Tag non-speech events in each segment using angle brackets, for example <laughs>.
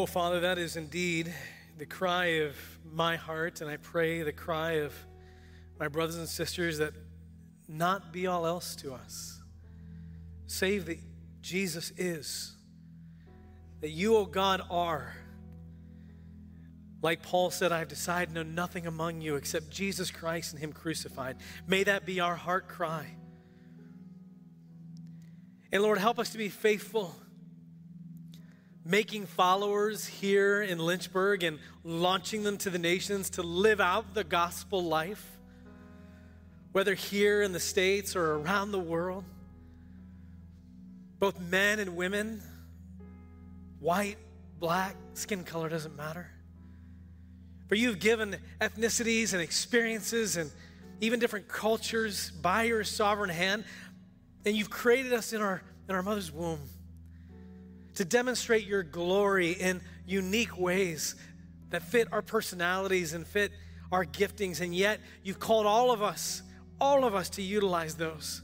Oh, Father, that is indeed the cry of my heart, and I pray the cry of my brothers and sisters that not be all else to us, save that Jesus is, that you, O oh God, are. Like Paul said, I have decided to know nothing among you except Jesus Christ and Him crucified. May that be our heart cry. And Lord, help us to be faithful, making followers here in Lynchburg and launching them to the nations to live out the gospel life, whether here in the States or around the world. Both men and women, white, black, skin color doesn't matter. For you've given ethnicities and experiences and even different cultures by your sovereign hand and you've created us in our, in our mother's womb to demonstrate your glory in unique ways that fit our personalities and fit our giftings. And yet, you've called all of us, all of us, to utilize those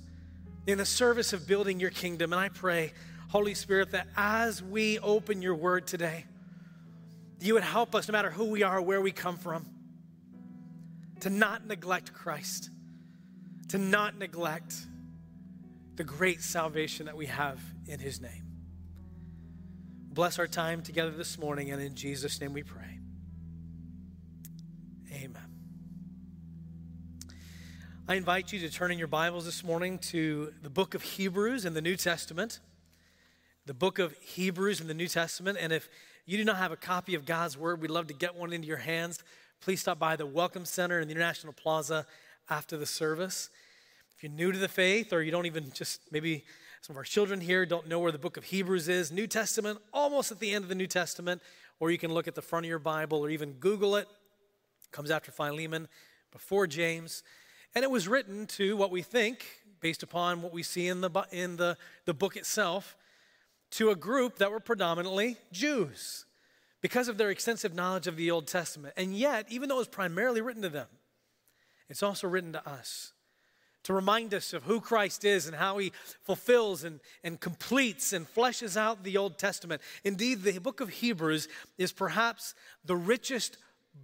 in the service of building your kingdom. And I pray, Holy Spirit, that as we open your word today, you would help us, no matter who we are, where we come from, to not neglect Christ, to not neglect the great salvation that we have in his name. Bless our time together this morning, and in Jesus' name we pray. Amen. I invite you to turn in your Bibles this morning to the book of Hebrews in the New Testament. The book of Hebrews in the New Testament. And if you do not have a copy of God's Word, we'd love to get one into your hands. Please stop by the Welcome Center in the International Plaza after the service. If you're new to the faith, or you don't even just maybe some of our children here don't know where the book of Hebrews is, New Testament, almost at the end of the New Testament, or you can look at the front of your Bible or even Google it. Comes after Philemon, before James. And it was written to what we think, based upon what we see in the, in the, the book itself, to a group that were predominantly Jews because of their extensive knowledge of the Old Testament. And yet, even though it was primarily written to them, it's also written to us to remind us of who Christ is and how he fulfills and, and completes and fleshes out the Old Testament. Indeed, the book of Hebrews is perhaps the richest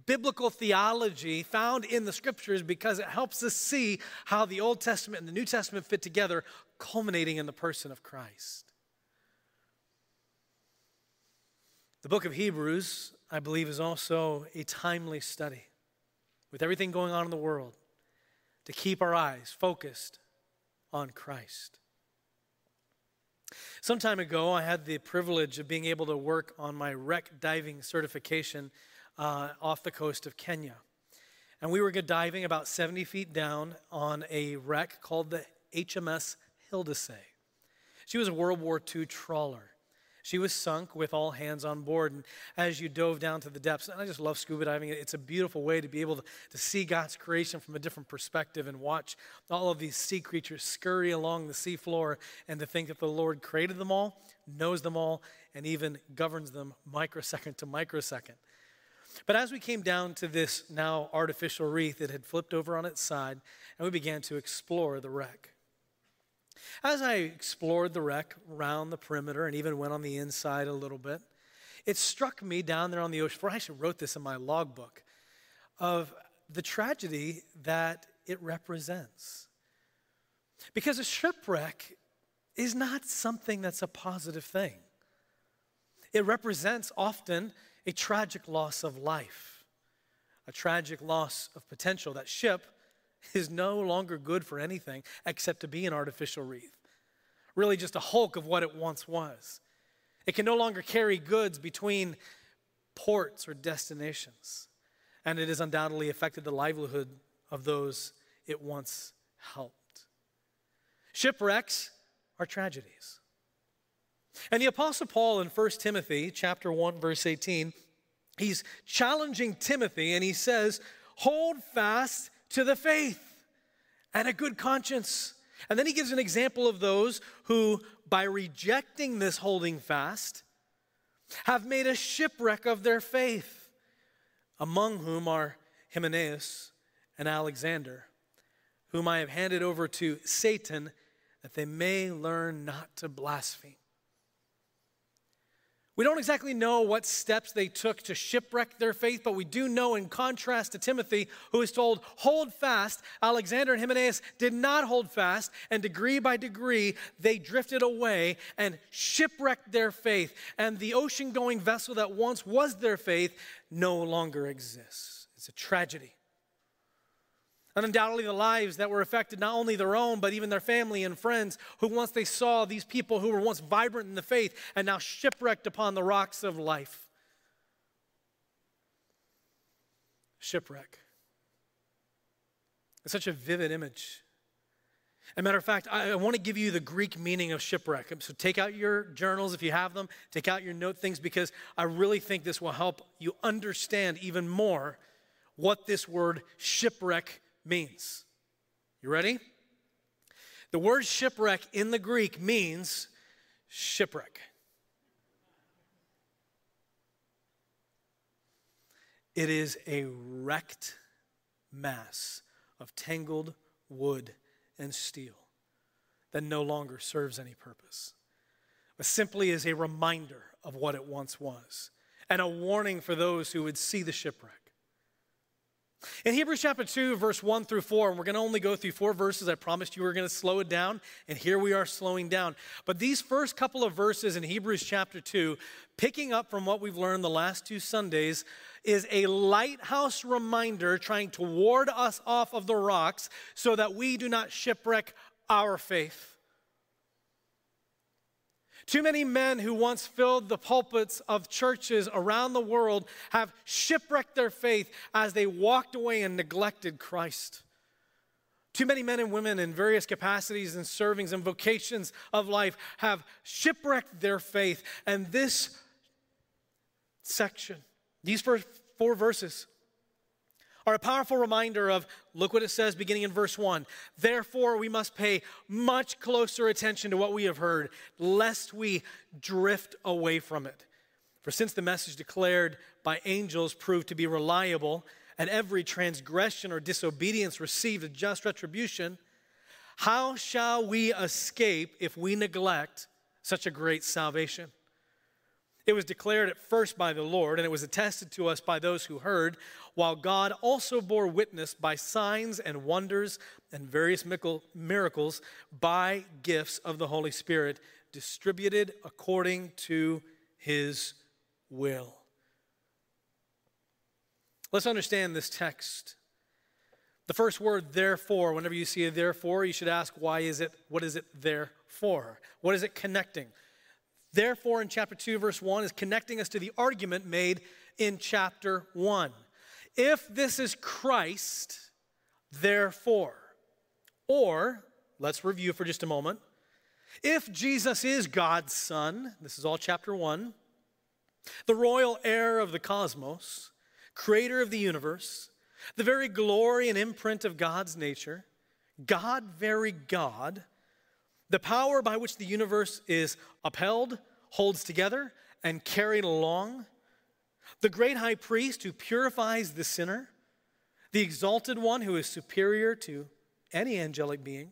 biblical theology found in the scriptures because it helps us see how the Old Testament and the New Testament fit together, culminating in the person of Christ. The book of Hebrews, I believe, is also a timely study with everything going on in the world to keep our eyes focused on Christ. Some time ago, I had the privilege of being able to work on my wreck diving certification uh, off the coast of Kenya. And we were diving about 70 feet down on a wreck called the HMS Hildasay. She was a World War II trawler. She was sunk with all hands on board. And as you dove down to the depths, and I just love scuba diving, it's a beautiful way to be able to, to see God's creation from a different perspective and watch all of these sea creatures scurry along the seafloor and to think that the Lord created them all, knows them all, and even governs them microsecond to microsecond. But as we came down to this now artificial reef, it had flipped over on its side, and we began to explore the wreck. As I explored the wreck around the perimeter and even went on the inside a little bit, it struck me down there on the ocean floor. I actually wrote this in my logbook of the tragedy that it represents. Because a shipwreck is not something that's a positive thing. It represents often a tragic loss of life, a tragic loss of potential. That ship is no longer good for anything except to be an artificial wreath, Really, just a hulk of what it once was. It can no longer carry goods between ports or destinations, and it has undoubtedly affected the livelihood of those it once helped. Shipwrecks are tragedies. And the apostle Paul in 1 Timothy chapter 1 verse 18, he's challenging Timothy and he says, "Hold fast to the faith and a good conscience. And then he gives an example of those who, by rejecting this holding fast, have made a shipwreck of their faith, among whom are Hymenaeus and Alexander, whom I have handed over to Satan that they may learn not to blaspheme. We don't exactly know what steps they took to shipwreck their faith, but we do know, in contrast to Timothy, who is told, hold fast, Alexander and Hymenaeus did not hold fast, and degree by degree, they drifted away and shipwrecked their faith. And the ocean going vessel that once was their faith no longer exists. It's a tragedy. And undoubtedly, the lives that were affected, not only their own, but even their family and friends, who once they saw these people who were once vibrant in the faith and now shipwrecked upon the rocks of life. Shipwreck. It's such a vivid image. As a matter of fact, I, want to give you the Greek meaning of shipwreck. So take out your journals if you have them, take out your note things, because I really think this will help you understand even more what this word shipwreck means. You ready? The word shipwreck in the Greek means shipwreck. It is a wrecked mass of tangled wood and steel that no longer serves any purpose, but simply is a reminder of what it once was and a warning for those who would see the shipwreck. In Hebrews chapter 2, verse 1 through 4, and we're going to only go through four verses. I promised you we are going to slow it down, and here we are slowing down. But these first couple of verses in Hebrews chapter 2, picking up from what we've learned the last two Sundays, is a lighthouse reminder trying to ward us off of the rocks so that we do not shipwreck our faith. Too many men who once filled the pulpits of churches around the world have shipwrecked their faith as they walked away and neglected Christ. Too many men and women in various capacities and servings and vocations of life have shipwrecked their faith. And this section, these first four verses, are a powerful reminder of look what it says beginning in verse 1. Therefore, we must pay much closer attention to what we have heard, lest we drift away from it. For since the message declared by angels proved to be reliable, and every transgression or disobedience received a just retribution, how shall we escape if we neglect such a great salvation? It was declared at first by the Lord, and it was attested to us by those who heard, while God also bore witness by signs and wonders and various miracles by gifts of the Holy Spirit, distributed according to his will. Let's understand this text. The first word, therefore, whenever you see a therefore, you should ask, why is it, what is it there for? What is it connecting? Therefore, in chapter 2, verse 1, is connecting us to the argument made in chapter 1. If this is Christ, therefore, or, let's review for just a moment. If Jesus is God's Son, this is all chapter 1, the royal heir of the cosmos, creator of the universe, the very glory and imprint of God's nature, God, very God, the power by which the universe is upheld, holds together, and carried along. The great high priest who purifies the sinner. The exalted one who is superior to any angelic being.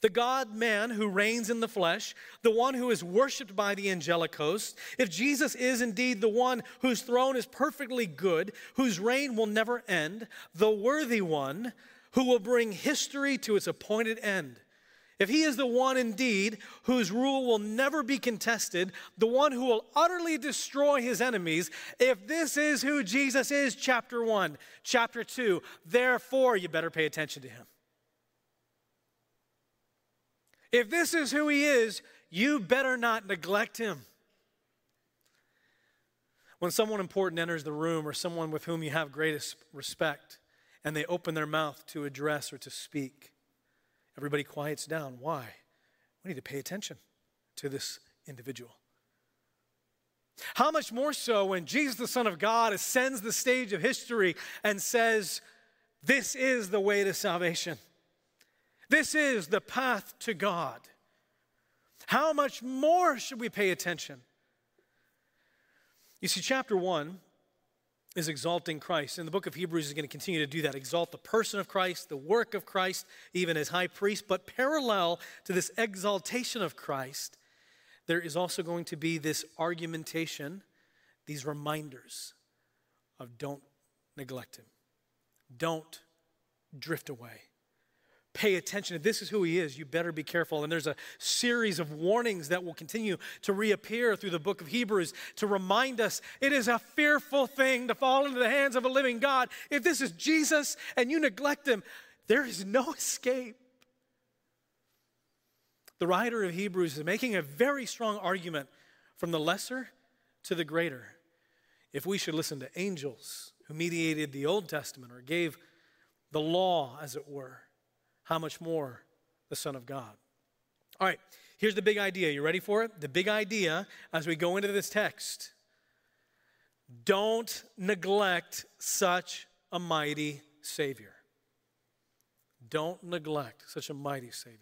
The God man who reigns in the flesh, the one who is worshiped by the angelic host, if Jesus is indeed the one whose throne is perfectly good, whose reign will never end, the worthy one who will bring history to its appointed end, if he is the one indeed whose rule will never be contested, the one who will utterly destroy his enemies, if this is who Jesus is, chapter 1, chapter 2, therefore you better pay attention to him. If this is who he is, you better not neglect him. When someone important enters the room or someone with whom you have greatest respect and they open their mouth to address or to speak, Everybody quiets down. Why? We need to pay attention to this individual. How much more so when Jesus, the Son of God, ascends the stage of history and says, This is the way to salvation. This is the path to God. How much more should we pay attention? You see, chapter 1 is exalting Christ. And the book of Hebrews is going to continue to do that exalt the person of Christ, the work of Christ, even as high priest. But parallel to this exaltation of Christ, there is also going to be this argumentation, these reminders of don't neglect him, don't drift away. Pay attention. If this is who he is, you better be careful. And there's a series of warnings that will continue to reappear through the book of Hebrews to remind us it is a fearful thing to fall into the hands of a living God. If this is Jesus and you neglect him, there is no escape. The writer of Hebrews is making a very strong argument from the lesser to the greater. If we should listen to angels who mediated the Old Testament or gave the law, as it were, how much more the Son of God? All right, here's the big idea. You ready for it? The big idea as we go into this text don't neglect such a mighty Savior. Don't neglect such a mighty Savior.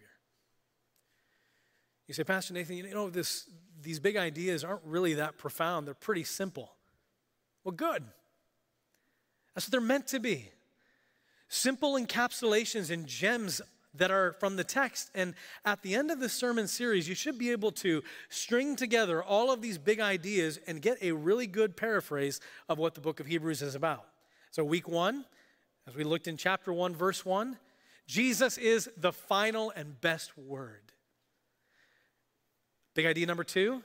You say, Pastor Nathan, you know, this, these big ideas aren't really that profound. They're pretty simple. Well, good. That's what they're meant to be. Simple encapsulations and gems that are from the text. And at the end of the sermon series, you should be able to string together all of these big ideas and get a really good paraphrase of what the book of Hebrews is about. So, week one, as we looked in chapter one, verse one, Jesus is the final and best word. Big idea number two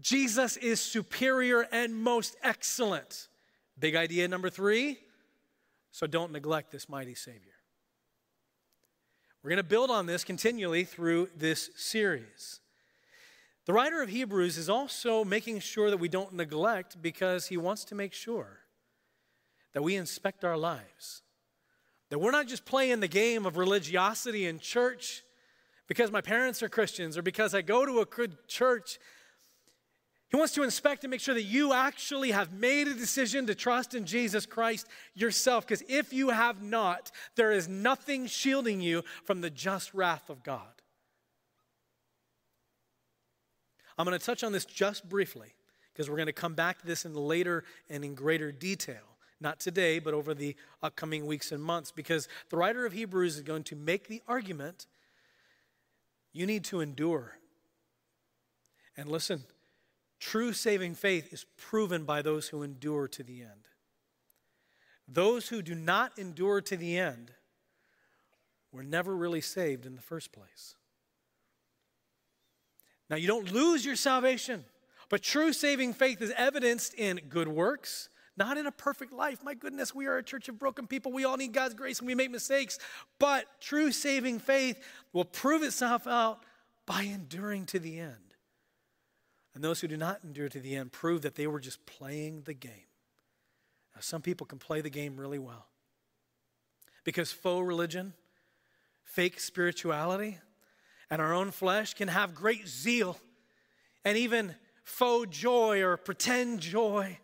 Jesus is superior and most excellent. Big idea number three so don't neglect this mighty Savior. We're going to build on this continually through this series. The writer of Hebrews is also making sure that we don't neglect because he wants to make sure that we inspect our lives. That we're not just playing the game of religiosity in church because my parents are Christians or because I go to a good church. He wants to inspect and make sure that you actually have made a decision to trust in Jesus Christ yourself. Because if you have not, there is nothing shielding you from the just wrath of God. I'm going to touch on this just briefly because we're going to come back to this in later and in greater detail. Not today, but over the upcoming weeks and months, because the writer of Hebrews is going to make the argument you need to endure. And listen, true saving faith is proven by those who endure to the end. Those who do not endure to the end were never really saved in the first place. Now, you don't lose your salvation, but true saving faith is evidenced in good works, not in a perfect life. My goodness, we are a church of broken people. We all need God's grace and we make mistakes. But true saving faith will prove itself out by enduring to the end. And those who do not endure to the end prove that they were just playing the game. Now, some people can play the game really well because faux religion, fake spirituality, and our own flesh can have great zeal and even faux joy or pretend joy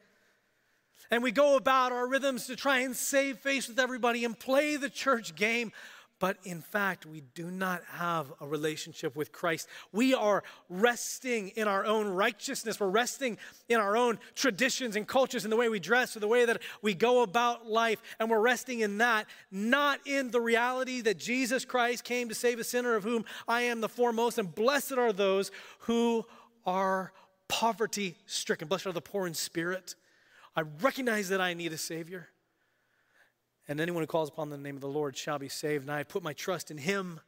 and we go about our rhythms to try and save face with everybody and play the church game. But in fact, we do not have a relationship with Christ. We are resting in our own righteousness. We're resting in our own traditions and cultures and the way we dress or the way that we go about life. And we're resting in that, not in the reality that Jesus Christ came to save a sinner of whom I am the foremost. And blessed are those who are poverty stricken. Blessed are the poor in spirit I recognize that I need a Savior. And anyone who calls upon the name of the Lord shall be saved. And I put my trust in Him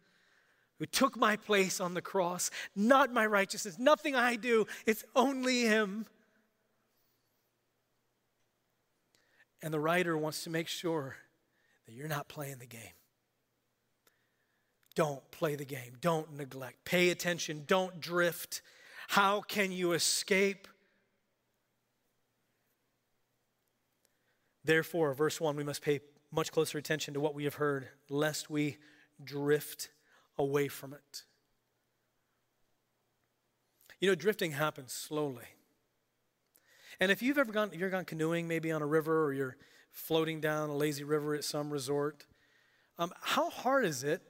who took my place on the cross, not my righteousness, nothing I do, it's only Him. And the writer wants to make sure that you're not playing the game. Don't play the game. Don't neglect. Pay attention. Don't drift. How can you escape? Therefore, verse 1, we must pay much closer attention to what we have heard, lest we drift away from it. You know, drifting happens slowly. And if you've ever gone, you're gone canoeing maybe on a river or you're floating down a lazy river at some resort, um, how hard is it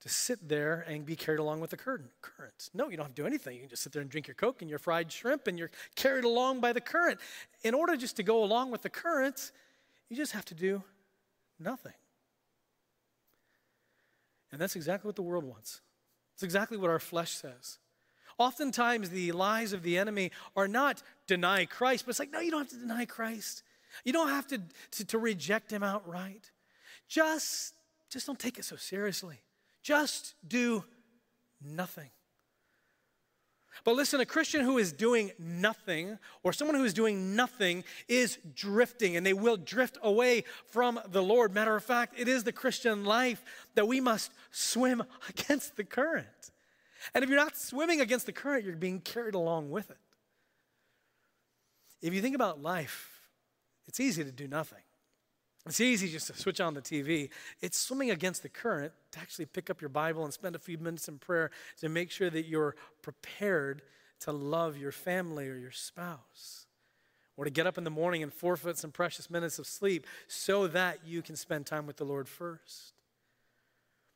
to sit there and be carried along with the current. current. No, you don't have to do anything. You can just sit there and drink your Coke and your fried shrimp and you're carried along by the current. In order just to go along with the current, you just have to do nothing. And that's exactly what the world wants. It's exactly what our flesh says. Oftentimes, the lies of the enemy are not deny Christ, but it's like, no, you don't have to deny Christ. You don't have to, to, to reject him outright. Just, just don't take it so seriously. Just do nothing. But listen, a Christian who is doing nothing, or someone who is doing nothing, is drifting, and they will drift away from the Lord. Matter of fact, it is the Christian life that we must swim <laughs> against the current. And if you're not swimming against the current, you're being carried along with it. If you think about life, it's easy to do nothing. It's easy just to switch on the TV. It's swimming against the current to actually pick up your Bible and spend a few minutes in prayer to make sure that you're prepared to love your family or your spouse. Or to get up in the morning and forfeit some precious minutes of sleep so that you can spend time with the Lord first.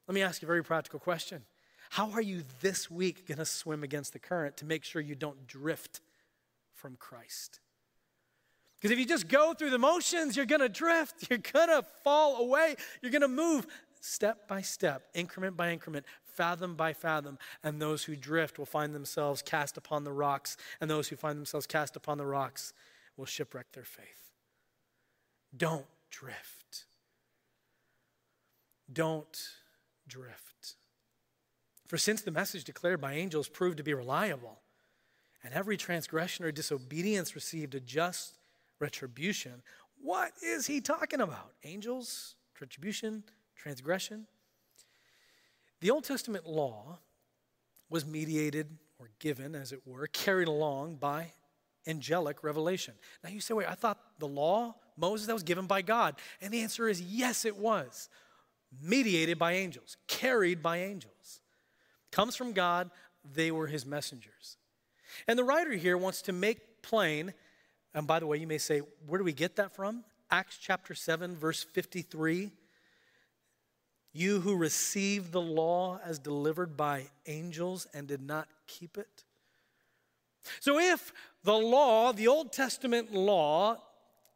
Let me ask you a very practical question. How are you this week going to swim against the current to make sure you don't drift from Christ? Because if you just go through the motions, you're going to drift, <laughs> you're going to fall away, you're going to move step by step, increment by increment, fathom by fathom, and those who drift will find themselves cast upon the rocks, and those who find themselves cast upon the rocks will shipwreck their faith. Don't drift. Don't drift. For since the message declared by angels proved to be reliable, and every transgression or disobedience received a just retribution. What is he talking about? Angels, retribution, transgression? The Old Testament law was mediated or given, as it were, carried along by angelic revelation. Now you say, wait, I thought the law, Moses, that was given by God. And the answer is yes, it was. Mediated by angels, carried by angels. Comes from God, they were his messengers. And the writer here wants to make plain and by the way, you may say, where do we get that from? Acts chapter 7, verse 53. You who received the law as delivered by angels and did not keep it. So, if the law, the Old Testament law,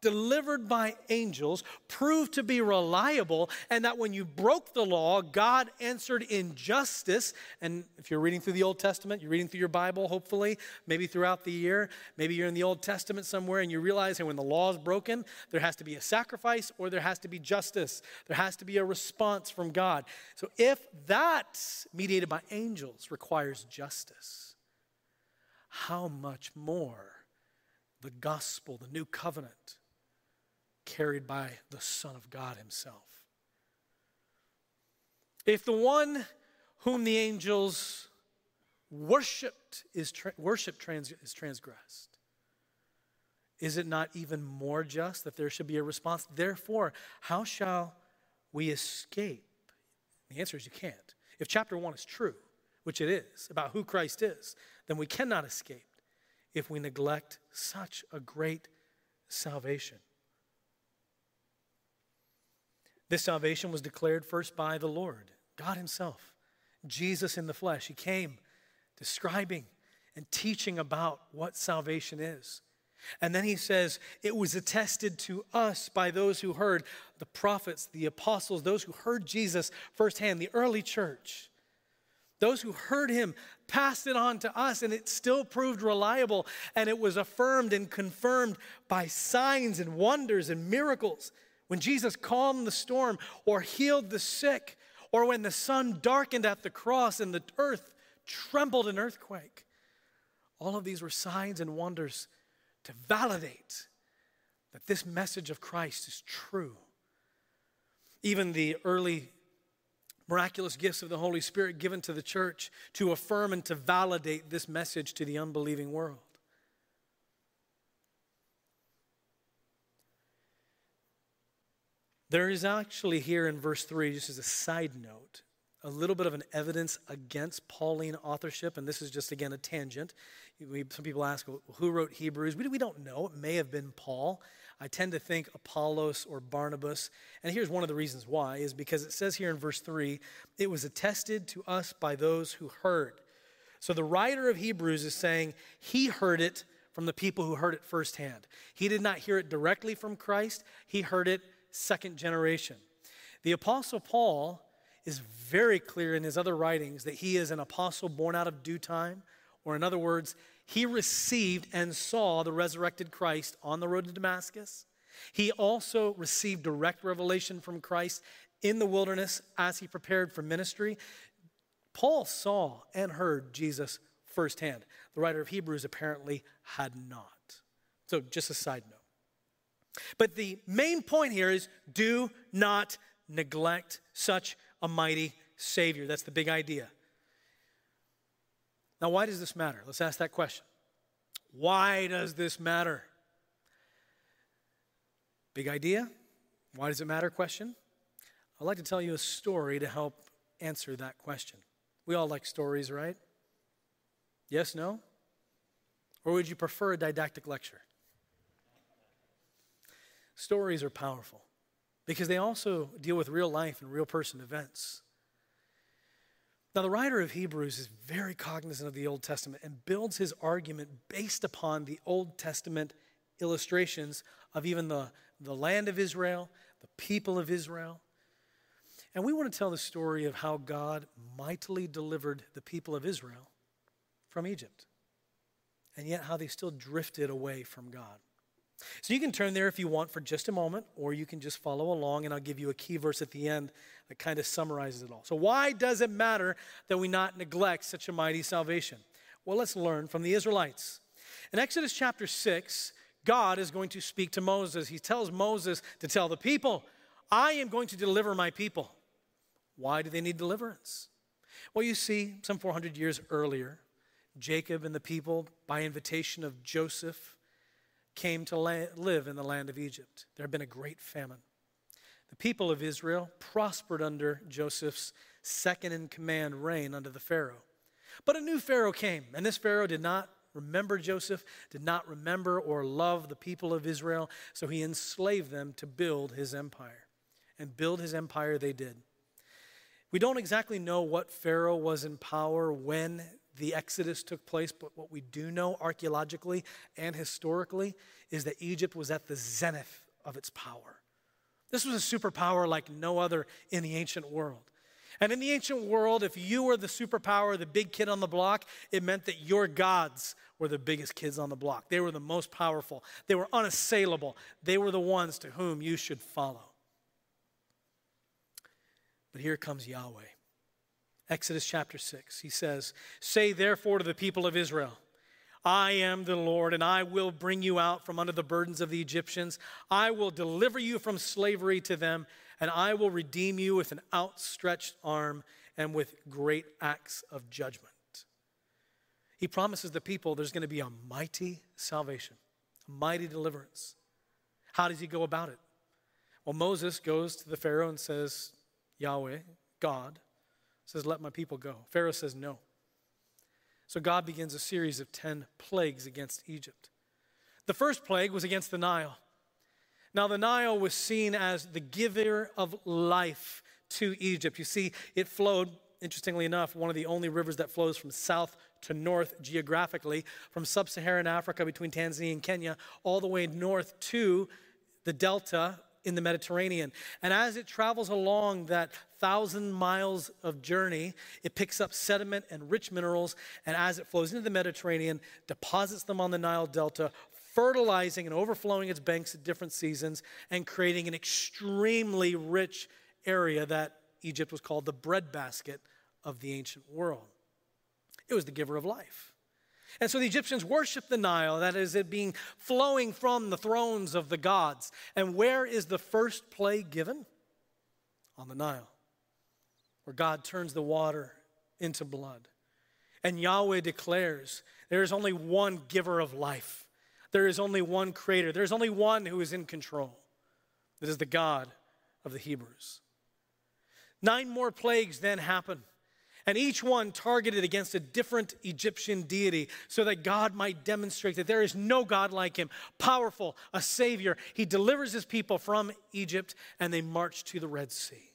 delivered by angels proved to be reliable, and that when you broke the law, God answered in justice. And if you're reading through the Old Testament, you're reading through your Bible, hopefully, maybe throughout the year, maybe you're in the Old Testament somewhere and you realize that when the law is broken, there has to be a sacrifice or there has to be justice. There has to be a response from God. So if that, mediated by angels, requires justice, how much more the gospel, the new covenant, carried by the Son of God Himself. If the one whom the angels worshiped is tra- worship trans- is transgressed, is it not even more just that there should be a response? Therefore, how shall we escape? The answer is you can't. If chapter one is true, which it is, about who Christ is, then we cannot escape if we neglect such a great salvation. This salvation was declared first by the Lord, God Himself, Jesus in the flesh. He came describing and teaching about what salvation is. And then he says, it was attested to us by those who heard the prophets, the apostles, those who heard Jesus firsthand, the early church. Those who heard him passed it on to us, and it still proved reliable, and it was affirmed and confirmed by signs and wonders and miracles. When Jesus calmed the storm or healed the sick, or when the sun darkened at the cross and the earth trembled in earthquake. All of these were signs and wonders to validate that this message of Christ is true. Even the early miraculous gifts of the Holy Spirit given to the church to affirm and to validate this message to the unbelieving world. There is actually here in verse 3, just as a side note, a little bit of an evidence against Pauline authorship, and this is just again a tangent. We, some people ask, well, who wrote Hebrews? We, we don't know. It may have been Paul. I tend to think Apollos or Barnabas. And here's one of the reasons why is because it says here in verse 3 it was attested to us by those who heard. So the writer of Hebrews is saying he heard it from the people who heard it firsthand. He did not hear it directly from Christ, he heard it second generation. The Apostle Paul is very clear in his other writings that he is an apostle born out of due time or in other words, he received and saw the resurrected Christ on the road to Damascus. He also received direct revelation from Christ in the wilderness as he prepared for ministry. Paul saw and heard Jesus firsthand. The writer of Hebrews apparently had not. So, just a side note. But the main point here is do not neglect such a mighty Savior. That's the big idea. Now, why does this matter? Let's ask that question. Why does this matter? Big idea? Why does it matter? Question. I'd like to tell you a story to help answer that question. We all like stories, right? Yes, no? Or would you prefer a didactic lecture? Stories are powerful because they also deal with real life and real person events. Now, the writer of Hebrews is very cognizant of the Old Testament and builds his argument based upon the Old Testament illustrations of even the, the land of Israel, the people of Israel. And we want to tell the story of how God mightily delivered the people of Israel from Egypt, and yet how they still drifted away from God. So you can turn there if you want for just a moment, or you can just follow along, and I'll give you a key verse at the end that kind of summarizes it all. So, why does it matter that we not neglect such a mighty salvation? Well, let's learn from the Israelites. In Exodus chapter 6, God is going to speak to Moses. He tells Moses to tell the people, I am going to deliver my people. Why do they need deliverance? Well, you see, some 400 years earlier, Jacob and the people, by invitation of Joseph, came to live in the land of Egypt. There had been a great famine. The people of Israel prospered under Joseph's second in command reign under the Pharaoh. But a new Pharaoh came, and this Pharaoh did not remember Joseph, did not remember or love the people of Israel, so he enslaved them to build his empire. And build his empire they did. We don't exactly know what Pharaoh was in power when the Exodus took place, but what we do know archaeologically and historically is that Egypt was at the zenith of its power. This was a superpower like no other in the ancient world. And in the ancient world, if you were the superpower, the big kid on the block, it meant that your gods were the biggest kids on the block. They were the most powerful, they were unassailable, they were the ones to whom you should follow. But here comes Yahweh. Exodus chapter 6. He says, Say therefore to the people of Israel, I am the Lord, and I will bring you out from under the burdens of the Egyptians. I will deliver you from slavery to them, and I will redeem you with an outstretched arm and with great acts of judgment. He promises the people there's going to be a mighty salvation, a mighty deliverance. How does he go about it? Well, Moses goes to the Pharaoh and says, Yahweh, God, says, Let my people go. Pharaoh says, No. So God begins a series of 10 plagues against Egypt. The first plague was against the Nile. Now, the Nile was seen as the giver of life to Egypt. You see, it flowed, interestingly enough, one of the only rivers that flows from south to north geographically, from sub Saharan Africa between Tanzania and Kenya, all the way north to the delta in the Mediterranean. And as it travels along that thousand miles of journey, it picks up sediment and rich minerals, and as it flows into the Mediterranean, deposits them on the Nile Delta, fertilizing and overflowing its banks at different seasons, and creating an extremely rich area that Egypt was called the breadbasket of the ancient world. It was the giver of life. And so the Egyptians worshiped the Nile, that is, it being flowing from the thrones of the gods. And where is the first plague given? On the Nile, where God turns the water into blood. And Yahweh declares there is only one giver of life, there is only one creator, there's only one who is in control. That is the God of the Hebrews. Nine more plagues then happen and each one targeted against a different Egyptian deity so that God might demonstrate that there is no God like him, powerful, a savior. He delivers his people from Egypt and they march to the Red Sea.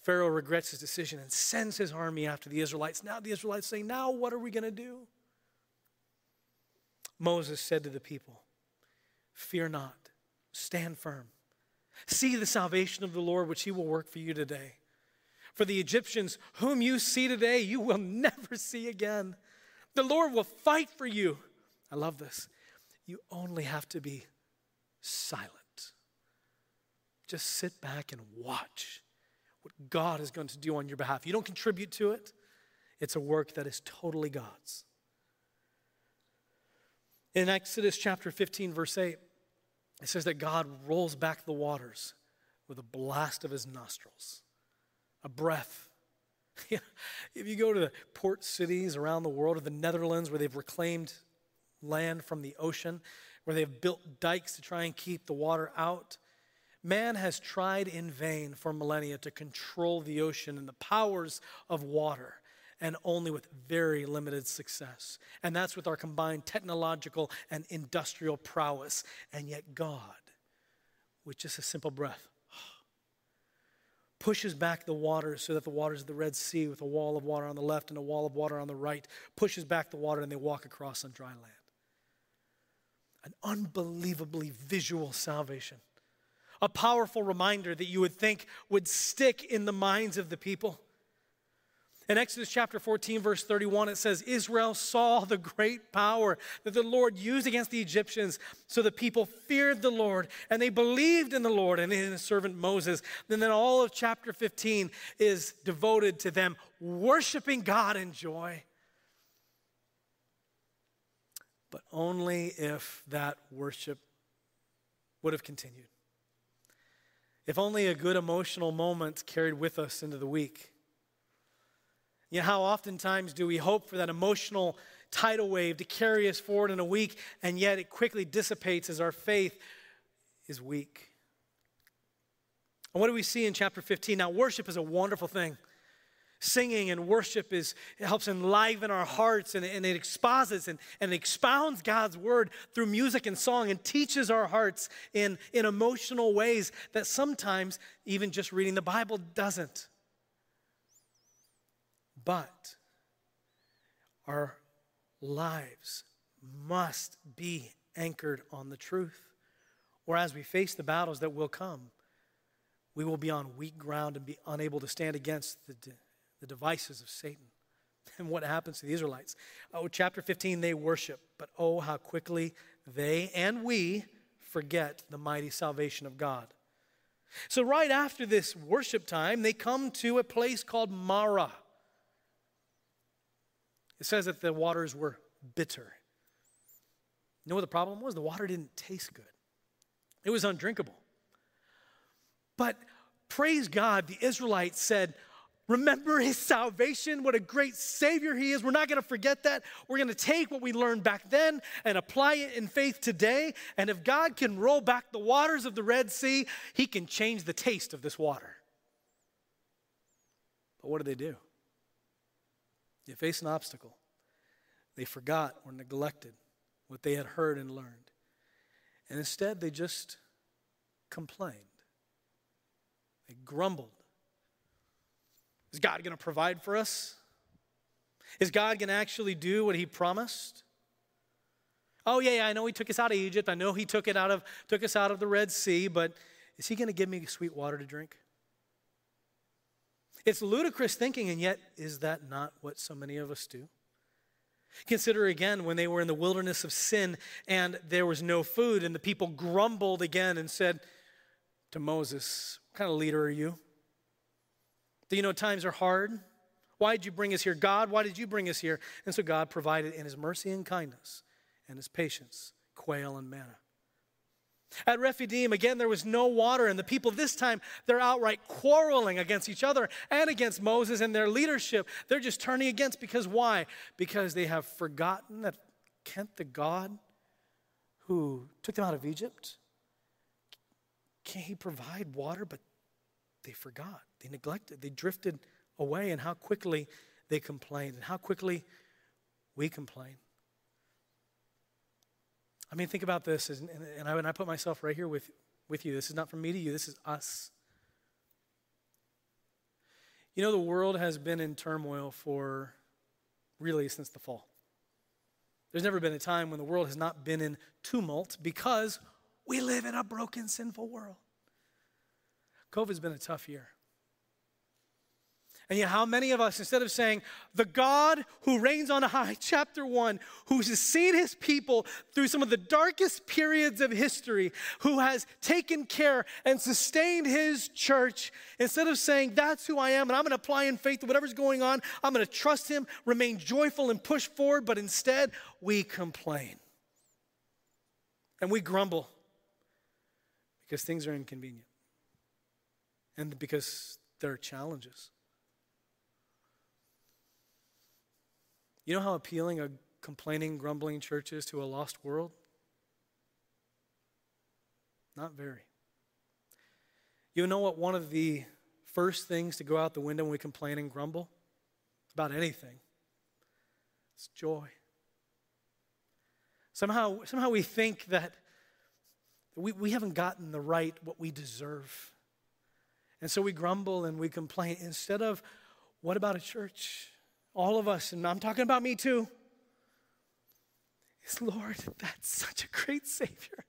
Pharaoh regrets his decision and sends his army after the Israelites. Now the Israelites say, Now what are we going to do? Moses said to the people, Fear not, stand firm. See the salvation of the Lord, which he will work for you today. For the Egyptians, whom you see today, you will <laughs> never see again. The Lord will fight for you. I love this. You only have to be silent. Just sit back and watch what God is going to do on your behalf. You don't contribute to it, it's a work that is totally God's. In Exodus chapter 15, verse 8, it says that God rolls back the waters with a blast of his nostrils, a breath. <laughs> if you go to the port cities around the world, or the Netherlands, where they've reclaimed land from the ocean, where they've built dikes to try and keep the water out, man has tried in vain for millennia to control the ocean and the powers of water and only with very limited success. And that's with our combined technological and industrial prowess. And yet, God, with just a simple breath, pushes back the waters so that the waters of the Red Sea, with a wall of water on the left and a wall of water on the right, pushes back the water and they walk across on dry land. An unbelievably visual salvation. A powerful reminder that you would think would stick in the minds of the people in Exodus chapter 14, verse 31, it says, Israel saw the great power that the Lord used against the Egyptians. So the people feared the Lord and they believed in the Lord and in his servant Moses. And then all of chapter 15 is devoted to them worshiping God in joy. But only if that worship would have continued. If only a good emotional moment carried with us into the week you know, how oftentimes do we hope for that emotional tidal wave to carry us forward in a week, and yet it quickly dissipates as our faith is weak? And what do we see in chapter 15? Now, worship is a wonderful thing. Singing and worship is it helps enliven our hearts and, and it exposits and, and expounds God's word through music and song and teaches our hearts in, in emotional ways that sometimes even just reading the Bible doesn't. But our lives must be anchored on the truth. Or as we face the battles that will come, we will be on weak ground and be unable to stand against the, the devices of Satan. <laughs> And what happens to the Israelites? Oh, chapter 15, they worship, but oh, how quickly they and we forget the mighty salvation of God. So, right after this worship time, they come to a place called Marah. It says that the waters were bitter. You know what the problem was? The water didn't taste good, it was undrinkable. But praise God, the Israelites said, Remember his salvation, what a great Savior he is. We're not going to forget that. We're going to take what we learned back then and apply it in faith today. And if God can roll back the waters of the Red Sea, he can change the taste of this water. But what did they do? You faced an obstacle. They forgot or neglected what they had heard and learned. And instead, they just complained. They grumbled. Is God going to provide for us? Is God going to actually do what he promised? Oh yeah, yeah, I know he took us out of Egypt. I know he took it out of took us out of the Red Sea, but is he going to give me sweet water to drink? It's ludicrous thinking, and yet, is that not what so many of us do? Consider again when they were in the wilderness of sin and there was no food, and the people grumbled again and said to Moses, What kind of leader are you? Do you know times are hard? Why did you bring us here? God, why did you bring us here? And so God provided in his mercy and kindness and his patience quail and manna. At Rephidim, again, there was no water, and the people this time, they're outright quarreling against each other and against Moses and their leadership. They're just turning against because why? Because they have forgotten that Kent, the God who took them out of Egypt, can't he provide water? But they forgot, they neglected, they drifted away, and how quickly they complained, and how quickly we complain. I mean, think about this, and, I, and I put myself right here with, with you. This is not from me to you, this is us. You know, the world has been in turmoil for really since the fall. There's never been a time when the world has not been in tumult because we live in a broken, sinful world. COVID's been a tough year. And yet, how many of us, instead of saying, the God who reigns on high, <laughs> chapter one, who has seen his people through some of the darkest periods of history, who has taken care and sustained his church, instead of saying, that's who I am, and I'm going to apply in faith to whatever's going on, I'm going to trust him, remain joyful, and push forward, but instead, we complain. And we grumble because things are inconvenient and because there are challenges. You know how appealing a complaining, grumbling church is to a lost world? Not very. You know what one of the first things to go out the window when we complain and grumble about anything? It's joy. Somehow, somehow we think that we, we haven't gotten the right what we deserve. And so we grumble and we complain instead of, what about a church all of us, and I'm talking about me too, is Lord, that's such a great Savior.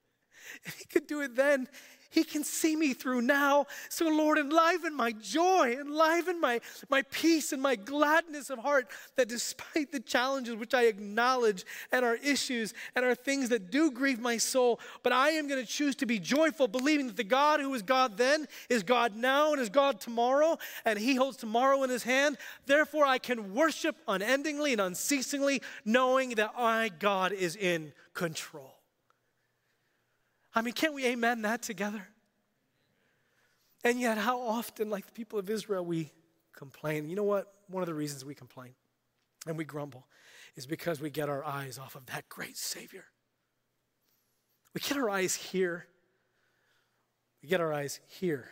If He could do it then, he can see me through now. So, Lord, enliven my joy, enliven my, my peace and my gladness of heart that despite the challenges which I acknowledge and our issues and our things that do grieve my soul, but I am going to choose to be joyful, believing that the God who was God then is God now and is God tomorrow, and He holds tomorrow in His hand. Therefore, I can worship unendingly and unceasingly, knowing that my God is in control. I mean, can't we amen that together? And yet, how often, like the people of Israel, we complain. You know what? One of the reasons we complain and we grumble is because we get our eyes off of that great Savior. We get our eyes here. We get our eyes here.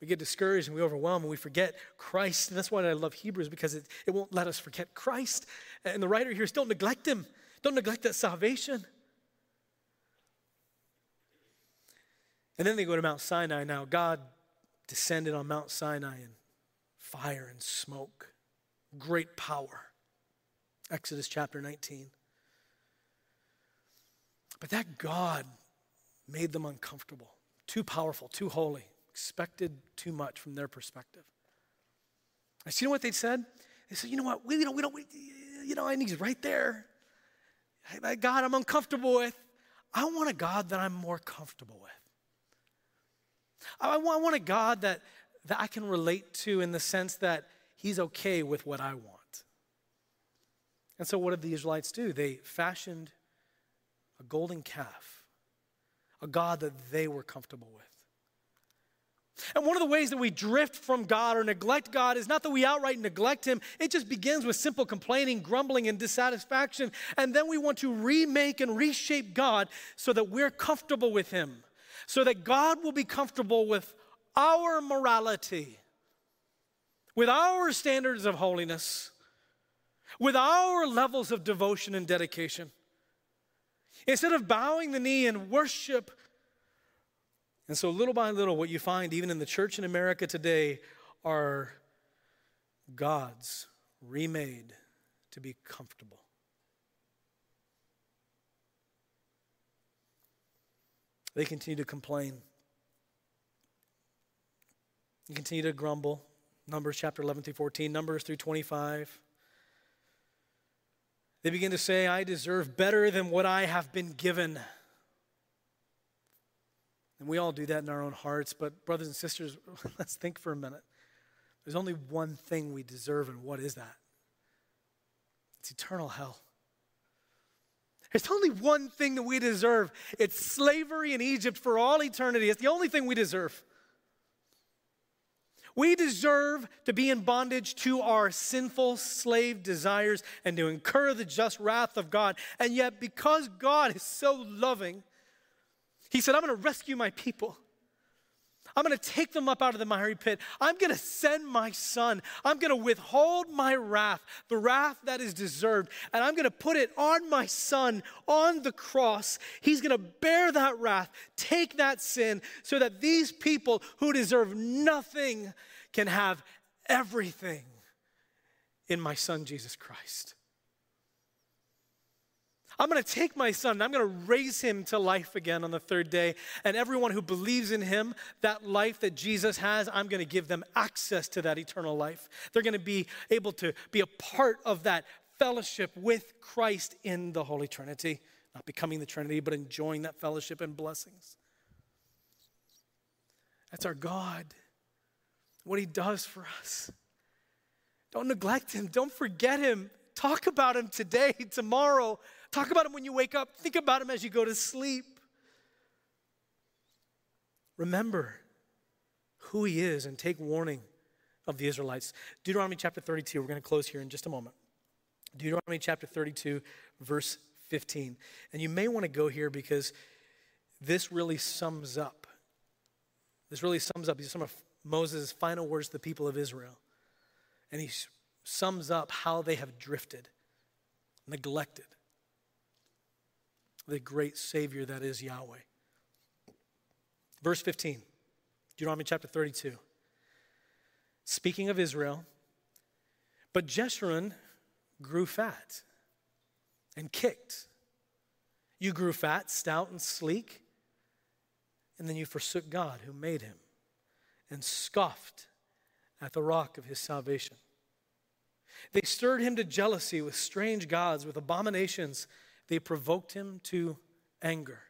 We get discouraged and we overwhelm and we forget Christ. And that's why I love Hebrews because it, it won't let us forget Christ. And the writer here is don't neglect him, don't neglect that salvation. And then they go to Mount Sinai. Now, God descended on Mount Sinai in fire and smoke, great power. Exodus chapter 19. But that God made them uncomfortable, too powerful, too holy, expected too much from their perspective. And so you know what they said? They said, you know what, we, you know, we don't, we, you know, and he's right there. God, I'm uncomfortable with. I want a God that I'm more comfortable with. I want, a God that, that I can relate to in the sense that He's okay with what I want. And so, what did the Israelites do? They fashioned a golden calf, a God that they were comfortable with. And one of the ways that we drift from God or neglect God is not that we outright neglect Him, it just begins with simple complaining, grumbling, and dissatisfaction. And then we want to remake and reshape God so that we're comfortable with Him so that God will be comfortable with our morality, with our standards of holiness, with our levels of devotion and dedication. Instead of bowing the knee in worship, and so little by little, what you find even in the church in America today are gods remade to be comfortable. They continue to complain. They continue to grumble. Numbers chapter 11 through 14, Numbers through 25. They begin to say, I deserve better than what I have been given. And we all do that in our own hearts, but brothers and sisters, <laughs> let's think for a minute. There's only one thing we deserve, and what is that? It's eternal hell. There's only one thing that we deserve it's slavery in Egypt for all eternity. It's the only thing we deserve. We deserve to be in bondage to our sinful slave desires and to incur the just wrath of God. And yet, because God is so loving, He said, I'm going to rescue my people. I'm going to take them up out of the miry pit. I'm going to send my son. I'm going to withhold my wrath, the wrath that is deserved, and I'm going to put it on my son on the cross. He's going to bear that wrath, take that sin, so that these people who deserve nothing can have everything in my son, Jesus Christ. I'm going to take my son and I'm going to raise him to life again on the third day. And everyone who believes in him, that life that Jesus has, I'm going to give them access to that eternal life. They're going to be able to be a part of that fellowship with Christ in the Holy Trinity. Not becoming the Trinity, but enjoying that fellowship and blessings. That's our God, what he does for us. Don't neglect him, don't forget him. Talk about him today, <laughs> tomorrow. Talk about him when you wake up. Think about him as you go to sleep. Remember who he is and take warning of the Israelites. Deuteronomy chapter 32, we're going to close here in just a moment. Deuteronomy chapter 32, verse 15. And you may want to go here because this really sums up. This really sums up some of Moses' final words to the people of Israel. And he sums up how they have drifted, neglected the great Savior that is Yahweh. Verse 15, Deuteronomy chapter 32. Speaking of Israel, but Jeshurun grew fat and kicked. You grew fat, stout, and sleek, and then you forsook God who made him and scoffed at the rock of his salvation. They stirred him to jealousy with strange gods, with abominations they provoked him to anger.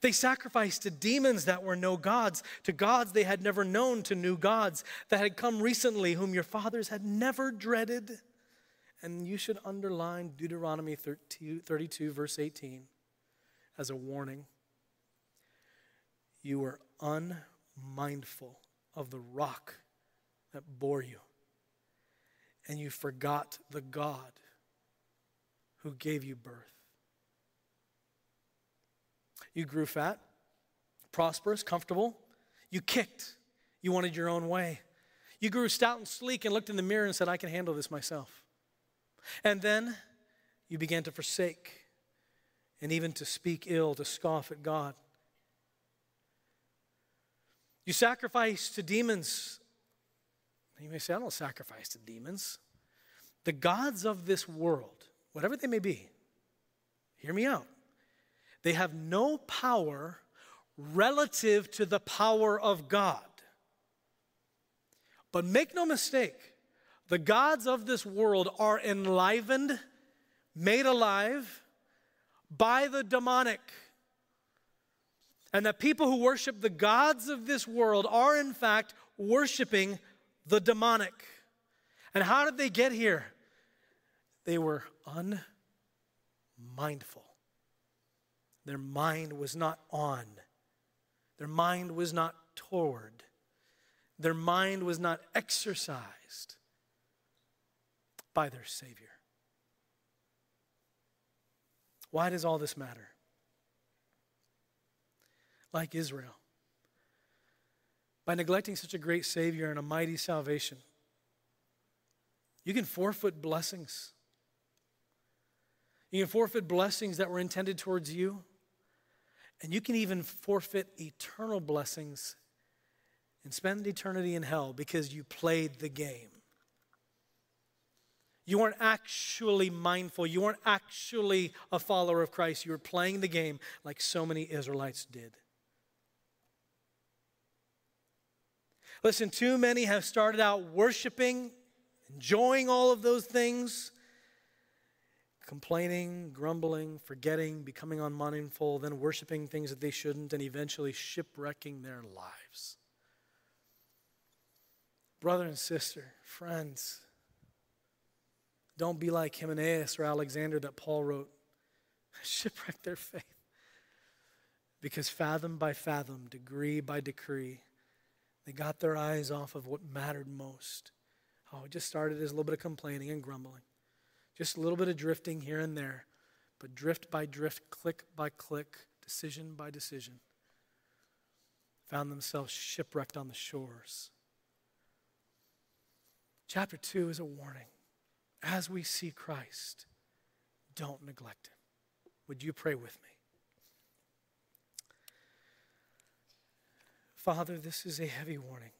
They sacrificed to demons that were no gods, to gods they had never known, to new gods that had come recently, whom your fathers had never dreaded. And you should underline Deuteronomy 32, 32 verse 18, as a warning. You were unmindful of the rock that bore you, and you forgot the God who gave you birth. You grew fat, prosperous, comfortable. You kicked. You wanted your own way. You grew stout and sleek and looked in the mirror and said, I can handle this myself. And then you began to forsake and even to speak ill, to scoff at God. You sacrificed to demons. You may say, I don't sacrifice to demons. The gods of this world, whatever they may be, hear me out. They have no power relative to the power of God. But make no mistake, the gods of this world are enlivened, made alive by the demonic. And that people who worship the gods of this world are, in fact, worshiping the demonic. And how did they get here? They were unmindful. Their mind was not on. Their mind was not toward. Their mind was not exercised by their Savior. Why does all this matter? Like Israel, by neglecting such a great Savior and a mighty salvation, you can forfeit blessings. You can forfeit blessings that were intended towards you. And you can even forfeit eternal blessings and spend eternity in hell because you played the game. You weren't actually mindful. You weren't actually a follower of Christ. You were playing the game like so many Israelites did. Listen, too many have started out worshiping, enjoying all of those things, complaining, grumbling, forgetting, becoming unmindful, then worshiping things that they shouldn't, and eventually shipwrecking their lives. Brother and sister, friends, don't be like Hymenaeus or Alexander that Paul wrote. <laughs> Shipwreck their faith. Because fathom by fathom, degree by decree, they got their eyes off of what mattered most. Oh, it just started as a little bit of complaining and grumbling. Just a little bit of drifting here and there, but drift by drift, click by click, decision by decision, found themselves shipwrecked on the shores. Chapter 2 is a warning. As we see Christ, don't neglect him. Would you pray with me? Father, this is a heavy warning,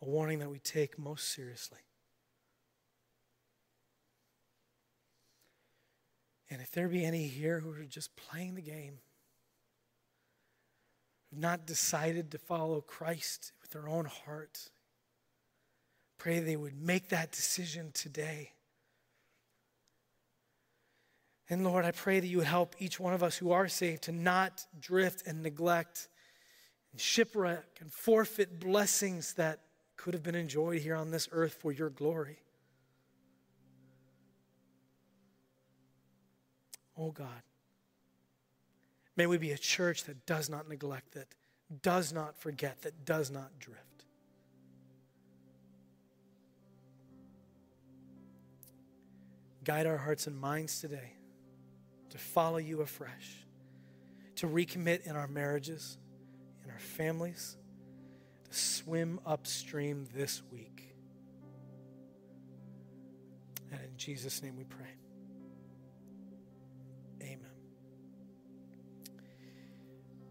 a warning that we take most seriously. And if there be any here who are just playing the game, who've not decided to follow Christ with their own heart, pray they would make that decision today. And Lord, I pray that you would help each one of us who are saved to not drift and neglect and shipwreck and forfeit blessings that could have been enjoyed here on this earth for your glory. Oh God, may we be a church that does not neglect, that does not forget, that does not drift. Guide our hearts and minds today to follow you afresh, to recommit in our marriages, in our families, to swim upstream this week. And in Jesus' name we pray.